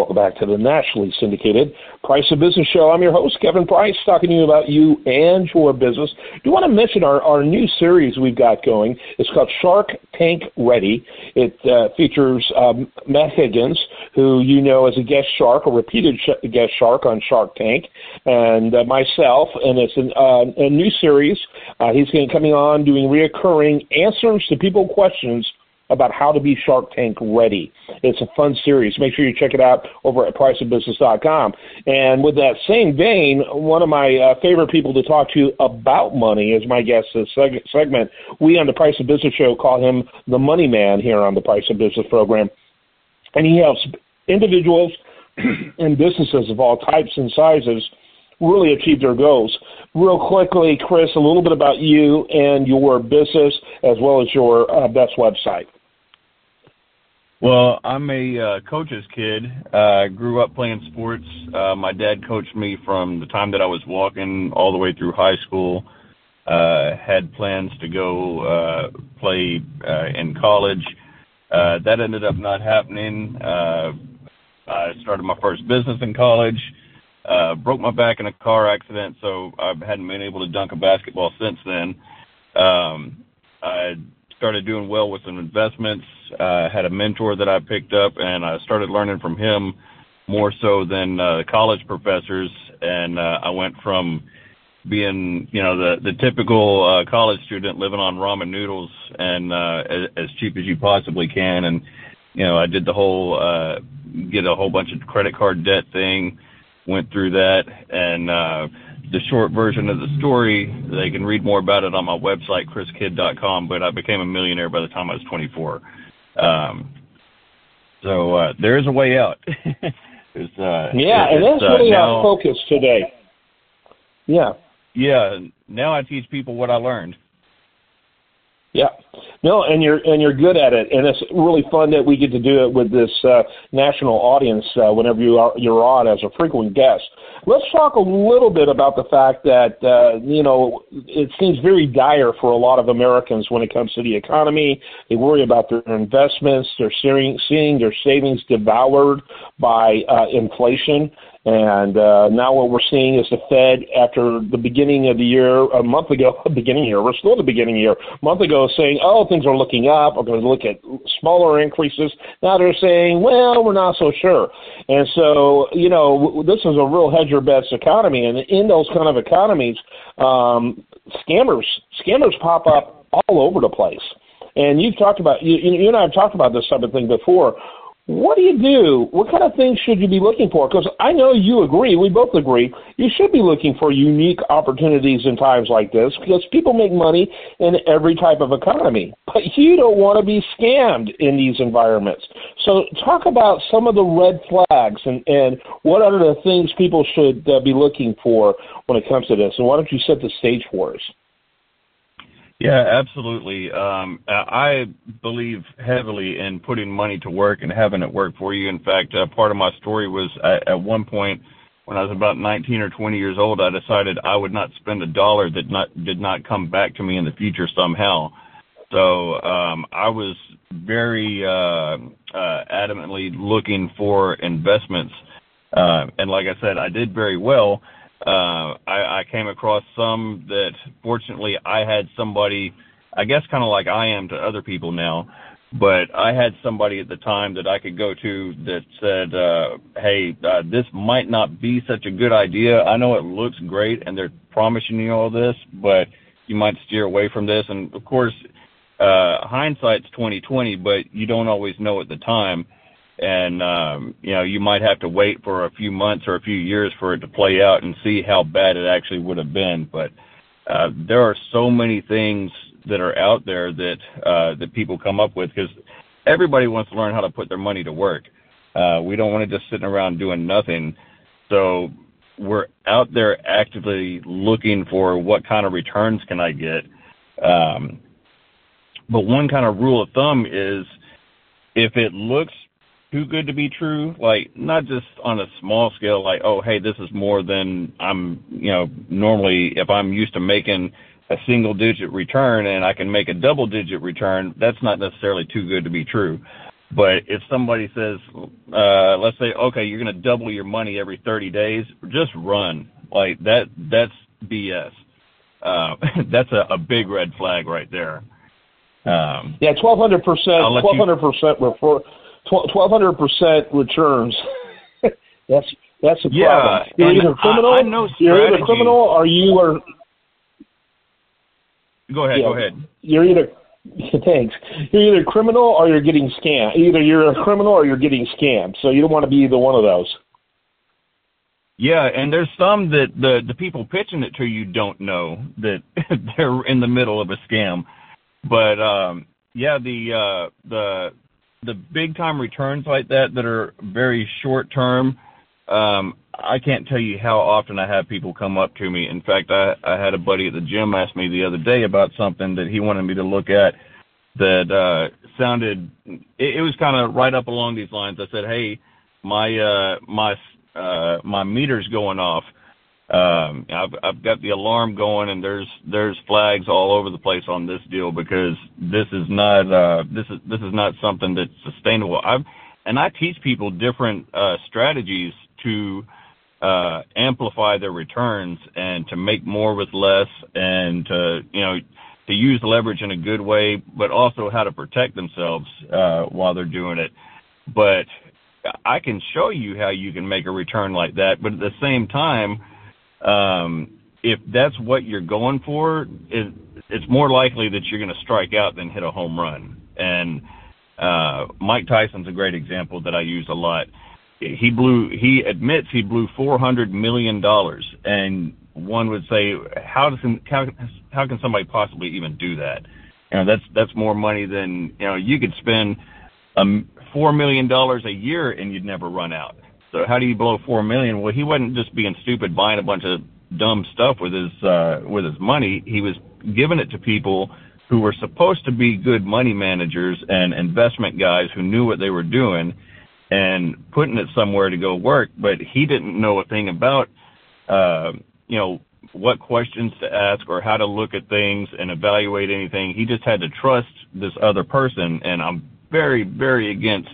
Welcome back to the nationally syndicated Price of Business Show. I'm your host, Kevin Price, talking to you about you and your business. Do want to mention our, our new series we've got going. It's called Shark Tank Ready. It uh, features um, Matt Higgins, who you know as a guest shark, a repeated sh- guest shark on Shark Tank, and uh, myself. And it's an, uh, a new series. Uh, he's going to be coming on doing reoccurring answers to people questions about how to be Shark Tank ready. It's a fun series. Make sure you check it out over at priceofbusiness.com. And with that same vein, one of my uh, favorite people to talk to about money is my guest this seg- segment. We on the Price of Business show call him the money man here on the Price of Business program. And he helps individuals and businesses of all types and sizes really achieve their goals. Real quickly, Chris, a little bit about you and your business as well as your uh, best website. Well, I'm a uh, coach's kid. I uh, grew up playing sports. Uh, my dad coached me from the time that I was walking all the way through high school. Uh, had plans to go uh, play uh, in college. Uh, that ended up not happening. Uh, I started my first business in college. Uh, broke my back in a car accident, so I hadn't been able to dunk a basketball since then. Um, I started doing well with some investments. Uh, had a mentor that I picked up, and I started learning from him more so than uh, college professors. And uh, I went from being, you know, the the typical uh, college student living on ramen noodles and uh, as, as cheap as you possibly can, and you know, I did the whole uh, get a whole bunch of credit card debt thing. Went through that, and uh, the short version of the story. They can read more about it on my website, chriskidd.com. But I became a millionaire by the time I was 24. Um, so uh, there is a way out. it's, uh, yeah, and that's uh, really now, our focus today. Yeah. Yeah. Now I teach people what I learned. Yeah, no, and you're and you're good at it, and it's really fun that we get to do it with this uh, national audience. Uh, whenever you are you're on as a frequent guest, let's talk a little bit about the fact that uh, you know it seems very dire for a lot of Americans when it comes to the economy. They worry about their investments. They're seeing seeing their savings devoured by uh, inflation. And uh, now what we're seeing is the Fed, after the beginning of the year, a month ago, beginning year, we're still at the beginning year, a month ago saying, oh, things are looking up, we're going to look at smaller increases. Now they're saying, well, we're not so sure. And so, you know, this is a real hedge your bets economy. And in those kind of economies, um, scammers, scammers pop up all over the place. And you've talked about, you, you and I have talked about this type of thing before what do you do? What kind of things should you be looking for? Because I know you agree, we both agree, you should be looking for unique opportunities in times like this because people make money in every type of economy. But you don't want to be scammed in these environments. So talk about some of the red flags and, and what are the things people should uh, be looking for when it comes to this. And why don't you set the stage for us? Yeah, absolutely. Um, I believe heavily in putting money to work and having it work for you. In fact, uh, part of my story was at, at one point when I was about 19 or 20 years old, I decided I would not spend a dollar that not did not come back to me in the future somehow. So um, I was very uh, uh, adamantly looking for investments, uh, and like I said, I did very well uh, I, I came across some that fortunately I had somebody, I guess kind of like I am to other people now, but I had somebody at the time that I could go to that said, uh, hey, uh, this might not be such a good idea. I know it looks great and they're promising you all this, but you might steer away from this. And of course, uh, hindsight's 2020, but you don't always know at the time and um, you know you might have to wait for a few months or a few years for it to play out and see how bad it actually would have been. But uh, there are so many things that are out there that uh, that people come up with because everybody wants to learn how to put their money to work. Uh, we don't want to just sitting around doing nothing. So we're out there actively looking for what kind of returns can I get. Um, but one kind of rule of thumb is if it looks too good to be true. Like not just on a small scale, like oh hey, this is more than I'm you know normally if I'm used to making a single digit return and I can make a double digit return. That's not necessarily too good to be true. But if somebody says, uh, let's say, okay, you're going to double your money every 30 days, just run. Like that, that's BS. Uh, that's a, a big red flag right there. Um, yeah, 1200 percent, 1200 percent, 1200 percent returns. that's that's a yeah, problem. You're either criminal. I, I know you're either criminal or you are. Go ahead. Yeah, go ahead. You're either Thanks. You're either criminal or you're getting scammed. Either you're a criminal or you're getting scammed. So you don't want to be either one of those. Yeah, and there's some that the the people pitching it to you don't know that they're in the middle of a scam. But um yeah, the uh the the big time returns like that that are very short term um I can't tell you how often I have people come up to me. In fact, I, I had a buddy at the gym ask me the other day about something that he wanted me to look at that uh, sounded. It, it was kind of right up along these lines. I said, "Hey, my uh, my uh, my meter's going off. Um, I've I've got the alarm going, and there's there's flags all over the place on this deal because this is not uh, this is this is not something that's sustainable. I've and I teach people different uh, strategies to uh, amplify their returns and to make more with less and to, you know, to use leverage in a good way, but also how to protect themselves uh, while they're doing it. But I can show you how you can make a return like that. But at the same time, um, if that's what you're going for, it, it's more likely that you're going to strike out than hit a home run. And uh, Mike Tyson's a great example that I use a lot. He blew he admits he blew four hundred million dollars. And one would say how does how, how can somebody possibly even do that? You know that's that's more money than you know you could spend um four million dollars a year and you'd never run out so how do you blow four million well he wasn't just being stupid buying a bunch of dumb stuff with his uh with his money he was giving it to people who were supposed to be good money managers and investment guys who knew what they were doing and putting it somewhere to go work, but he didn't know a thing about, uh, you know, what questions to ask or how to look at things and evaluate anything. He just had to trust this other person. And I'm very, very against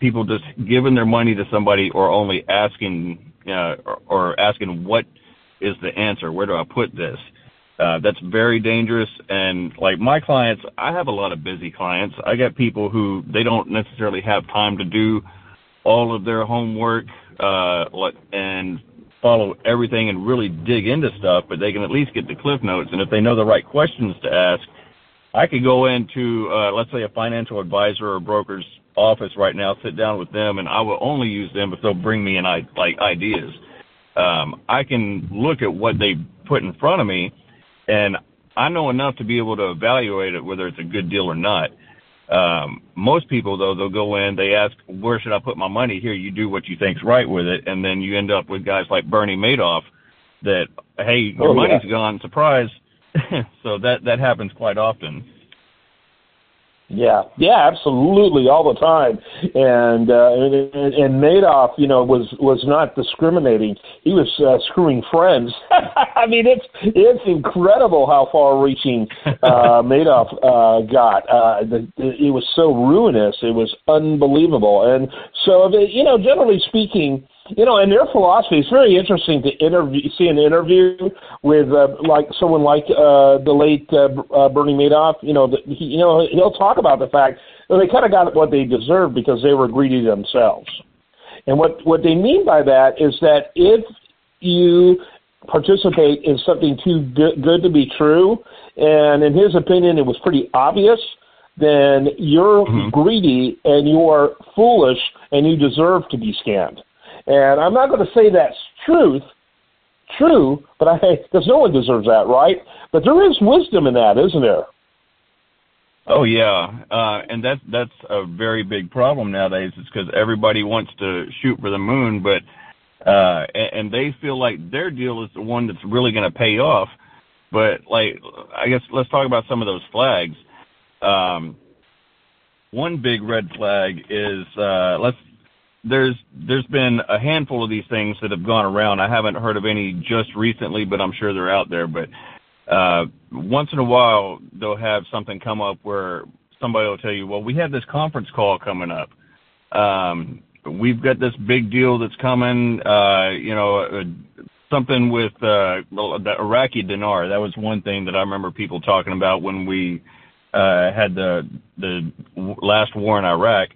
people just giving their money to somebody or only asking, uh, or, or asking what is the answer? Where do I put this? Uh, that's very dangerous. And like my clients, I have a lot of busy clients. I got people who they don't necessarily have time to do all of their homework uh, and follow everything and really dig into stuff, but they can at least get the cliff notes. And if they know the right questions to ask, I could go into, uh, let's say, a financial advisor or broker's office right now, sit down with them, and I will only use them if they'll bring me in like ideas. Um, I can look at what they put in front of me, and I know enough to be able to evaluate it whether it's a good deal or not. Um, most people though, they'll go in, they ask, where should I put my money? Here, you do what you think's right with it. And then you end up with guys like Bernie Madoff that, hey, your oh, money's yeah. gone, surprise. so that, that happens quite often. Yeah, yeah, absolutely, all the time. And uh, and, and Madoff, you know, was was not discriminating. He was uh, screwing friends. I mean, it's it's incredible how far-reaching uh, Madoff uh, got. Uh, the, the, it was so ruinous. It was unbelievable. And so, you know, generally speaking you know, and their philosophy. It's very interesting to interview, see an interview with uh, like someone like uh, the late uh, uh, Bernie Madoff. You know, the, he, you know, he'll talk about the fact that they kind of got what they deserved because they were greedy themselves. And what what they mean by that is that if you participate in something too good, good to be true, and in his opinion, it was pretty obvious then you're mm-hmm. greedy and you are foolish and you deserve to be scammed. And I'm not going to say that's truth, true, but I because no one deserves that, right? But there is wisdom in that, isn't there? Oh yeah, uh, and that's that's a very big problem nowadays. It's because everybody wants to shoot for the moon, but uh, and, and they feel like their deal is the one that's really going to pay off. But like, I guess let's talk about some of those flags. Um, one big red flag is uh, let's there's there's been a handful of these things that have gone around. I haven't heard of any just recently, but I'm sure they're out there. But uh, once in a while, they'll have something come up where somebody will tell you, well, we have this conference call coming up. Um, we've got this big deal that's coming. Uh, you know, uh, something with uh, the Iraqi dinar. That was one thing that I remember people talking about when we uh, had the the last war in Iraq.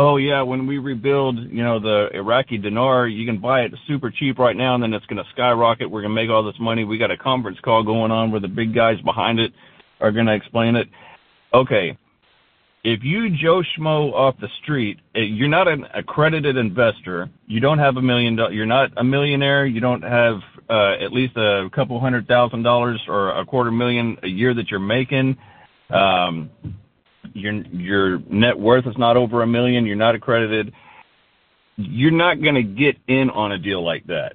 Oh yeah, when we rebuild, you know, the Iraqi dinar, you can buy it super cheap right now, and then it's going to skyrocket. We're going to make all this money. We got a conference call going on where the big guys behind it are going to explain it. Okay, if you Joe Schmo off the street, eh, you're not an accredited investor. You don't have a million dollars. You're not a millionaire. You don't have uh, at least a couple hundred thousand dollars or a quarter million a year that you're making. Um, your your net worth is not over a million. You're not accredited. You're not going to get in on a deal like that.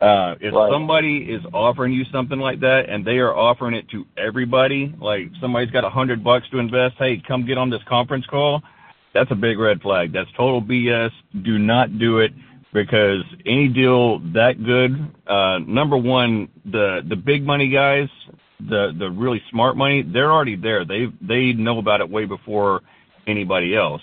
Uh, if right. somebody is offering you something like that and they are offering it to everybody, like somebody's got a hundred bucks to invest, hey, come get on this conference call. That's a big red flag. That's total BS. Do not do it because any deal that good, uh, number one, the, the big money guys, the, the really smart money, they're already there. They, they know about it way before anybody else.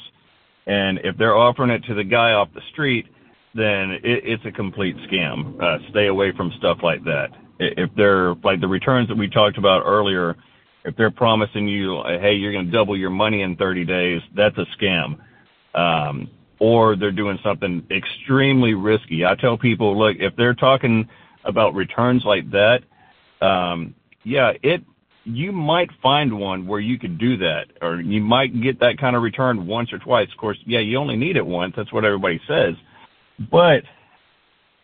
And if they're offering it to the guy off the street, then it, it's a complete scam. Uh, stay away from stuff like that. If they're like the returns that we talked about earlier, if they're promising you, hey, you're going to double your money in 30 days, that's a scam. Um, or they're doing something extremely risky. I tell people, look, if they're talking about returns like that, um, yeah, it you might find one where you could do that, or you might get that kind of return once or twice. Of course, yeah, you only need it once. That's what everybody says. But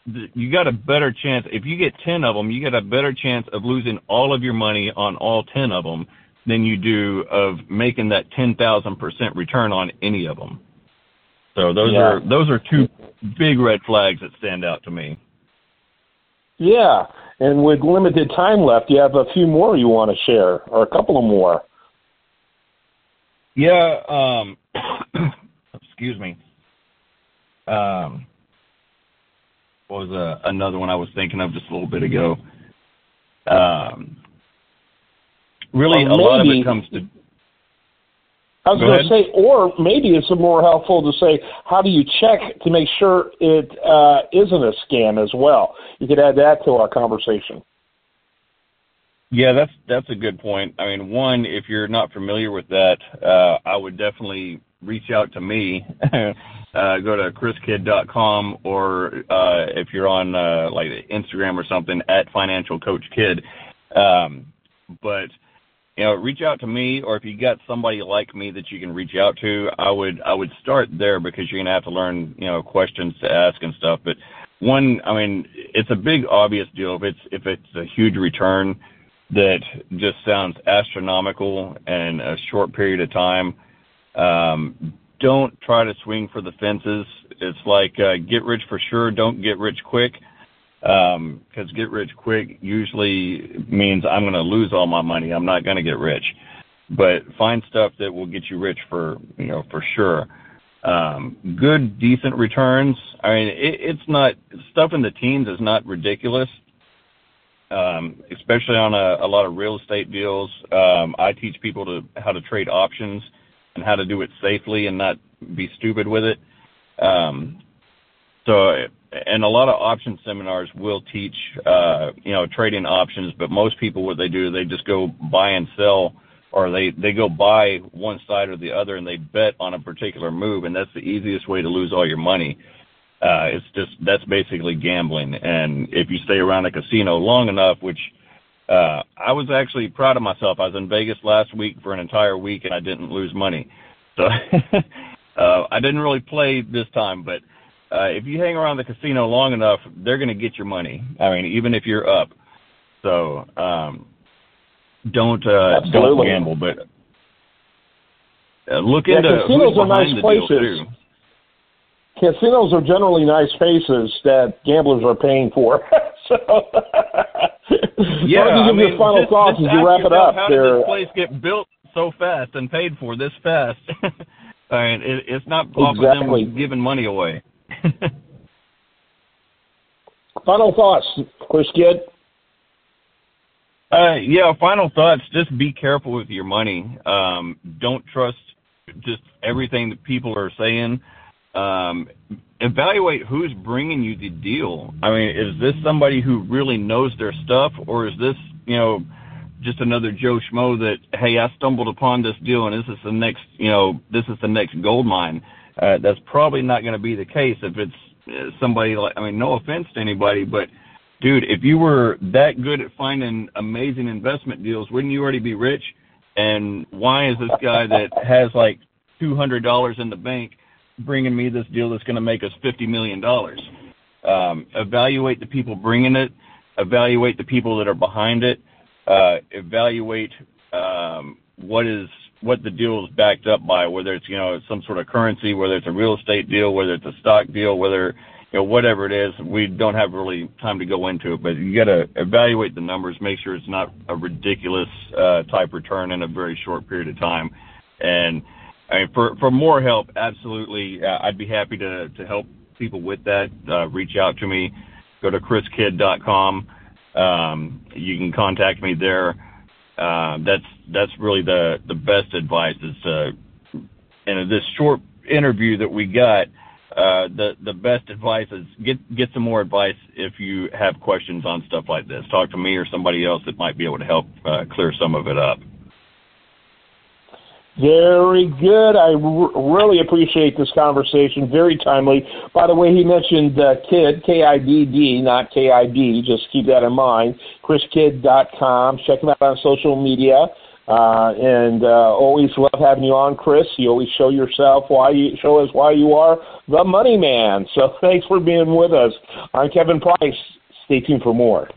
you got a better chance if you get 10 of them you got a better chance of losing all of your money on all 10 of them than you do of making that 10,000% return on any of them so those yeah. are those are two big red flags that stand out to me yeah and with limited time left you have a few more you want to share or a couple of more yeah um excuse me um what was uh, another one I was thinking of just a little bit ago? Um, really, a lot of it comes to. I was going to say, or maybe it's more helpful to say, how do you check to make sure it uh, isn't a scam as well? You could add that to our conversation. Yeah, that's that's a good point. I mean, one, if you're not familiar with that, uh, I would definitely reach out to me uh, go to chriskidd.com or uh, if you're on uh, like Instagram or something at Financial Coach Kid. Um, but you know, reach out to me, or if you got somebody like me that you can reach out to, I would I would start there because you're gonna have to learn you know questions to ask and stuff. But one, I mean, it's a big obvious deal if it's if it's a huge return that just sounds astronomical in a short period of time. Um, don't try to swing for the fences. It's like uh, get rich for sure, don't get rich quick. Because um, get rich quick usually means I'm going to lose all my money. I'm not going to get rich. But find stuff that will get you rich for you know for sure. Um, good, decent returns. I mean, it, it's not stuff in the teens is not ridiculous. Um, especially on a, a lot of real estate deals. Um, I teach people to how to trade options and how to do it safely and not be stupid with it. Um, so, and a lot of option seminars will teach, uh, you know, trading options, but most people, what they do, they just go buy and sell, or they, they go buy one side or the other and they bet on a particular move, and that's the easiest way to lose all your money. Uh, it's just, that's basically gambling. And if you stay around a casino long enough, which, uh, I was actually proud of myself. I was in Vegas last week for an entire week and I didn't lose money. So uh, I didn't really play this time, but uh, if you hang around the casino long enough, they're going to get your money. I mean, even if you're up. So um, don't uh, don't gamble, but uh, look yeah, into casinos are nice places. Casinos are generally nice places that gamblers are paying for. so yeah, I mean, final thoughts as you wrap it up. How there. did this place get built so fast and paid for this fast? I mean, it, it's not off exactly. of them giving money away. final thoughts, Chris Kidd. Uh, yeah. Final thoughts. Just be careful with your money. Um, don't trust just everything that people are saying. Um, evaluate who's bringing you the deal. I mean, is this somebody who really knows their stuff, or is this, you know, just another Joe Schmo that, hey, I stumbled upon this deal and this is the next, you know, this is the next gold mine. Uh, that's probably not going to be the case if it's uh, somebody like, I mean, no offense to anybody, but dude, if you were that good at finding amazing investment deals, wouldn't you already be rich? And why is this guy that has like $200 in the bank bringing me this deal that's going to make us $50 million? Um, evaluate the people bringing it, evaluate the people that are behind it, uh, evaluate um, what is what the deal is backed up by, whether it's you know some sort of currency, whether it's a real estate deal, whether it's a stock deal, whether you know whatever it is. We don't have really time to go into it, but you got to evaluate the numbers, make sure it's not a ridiculous uh, type return in a very short period of time, and I mean for for more help, absolutely, uh, I'd be happy to to help people with that. Uh, reach out to me. Go to chriskidd.com. Um, you can contact me there. Uh, that's that's really the the best advice is to in this short interview that we got uh, the the best advice is get get some more advice if you have questions on stuff like this. Talk to me or somebody else that might be able to help uh, clear some of it up very good. I r- really appreciate this conversation. Very timely. By the way, he mentioned uh, KIDD, K-I-D-D, not K-I-D. Just keep that in mind. ChrisKidd.com. Check him out on social media. Uh, and uh, always love having you on, Chris. You always show yourself why you show us why you are the money man. So thanks for being with us. I'm Kevin Price. Stay tuned for more.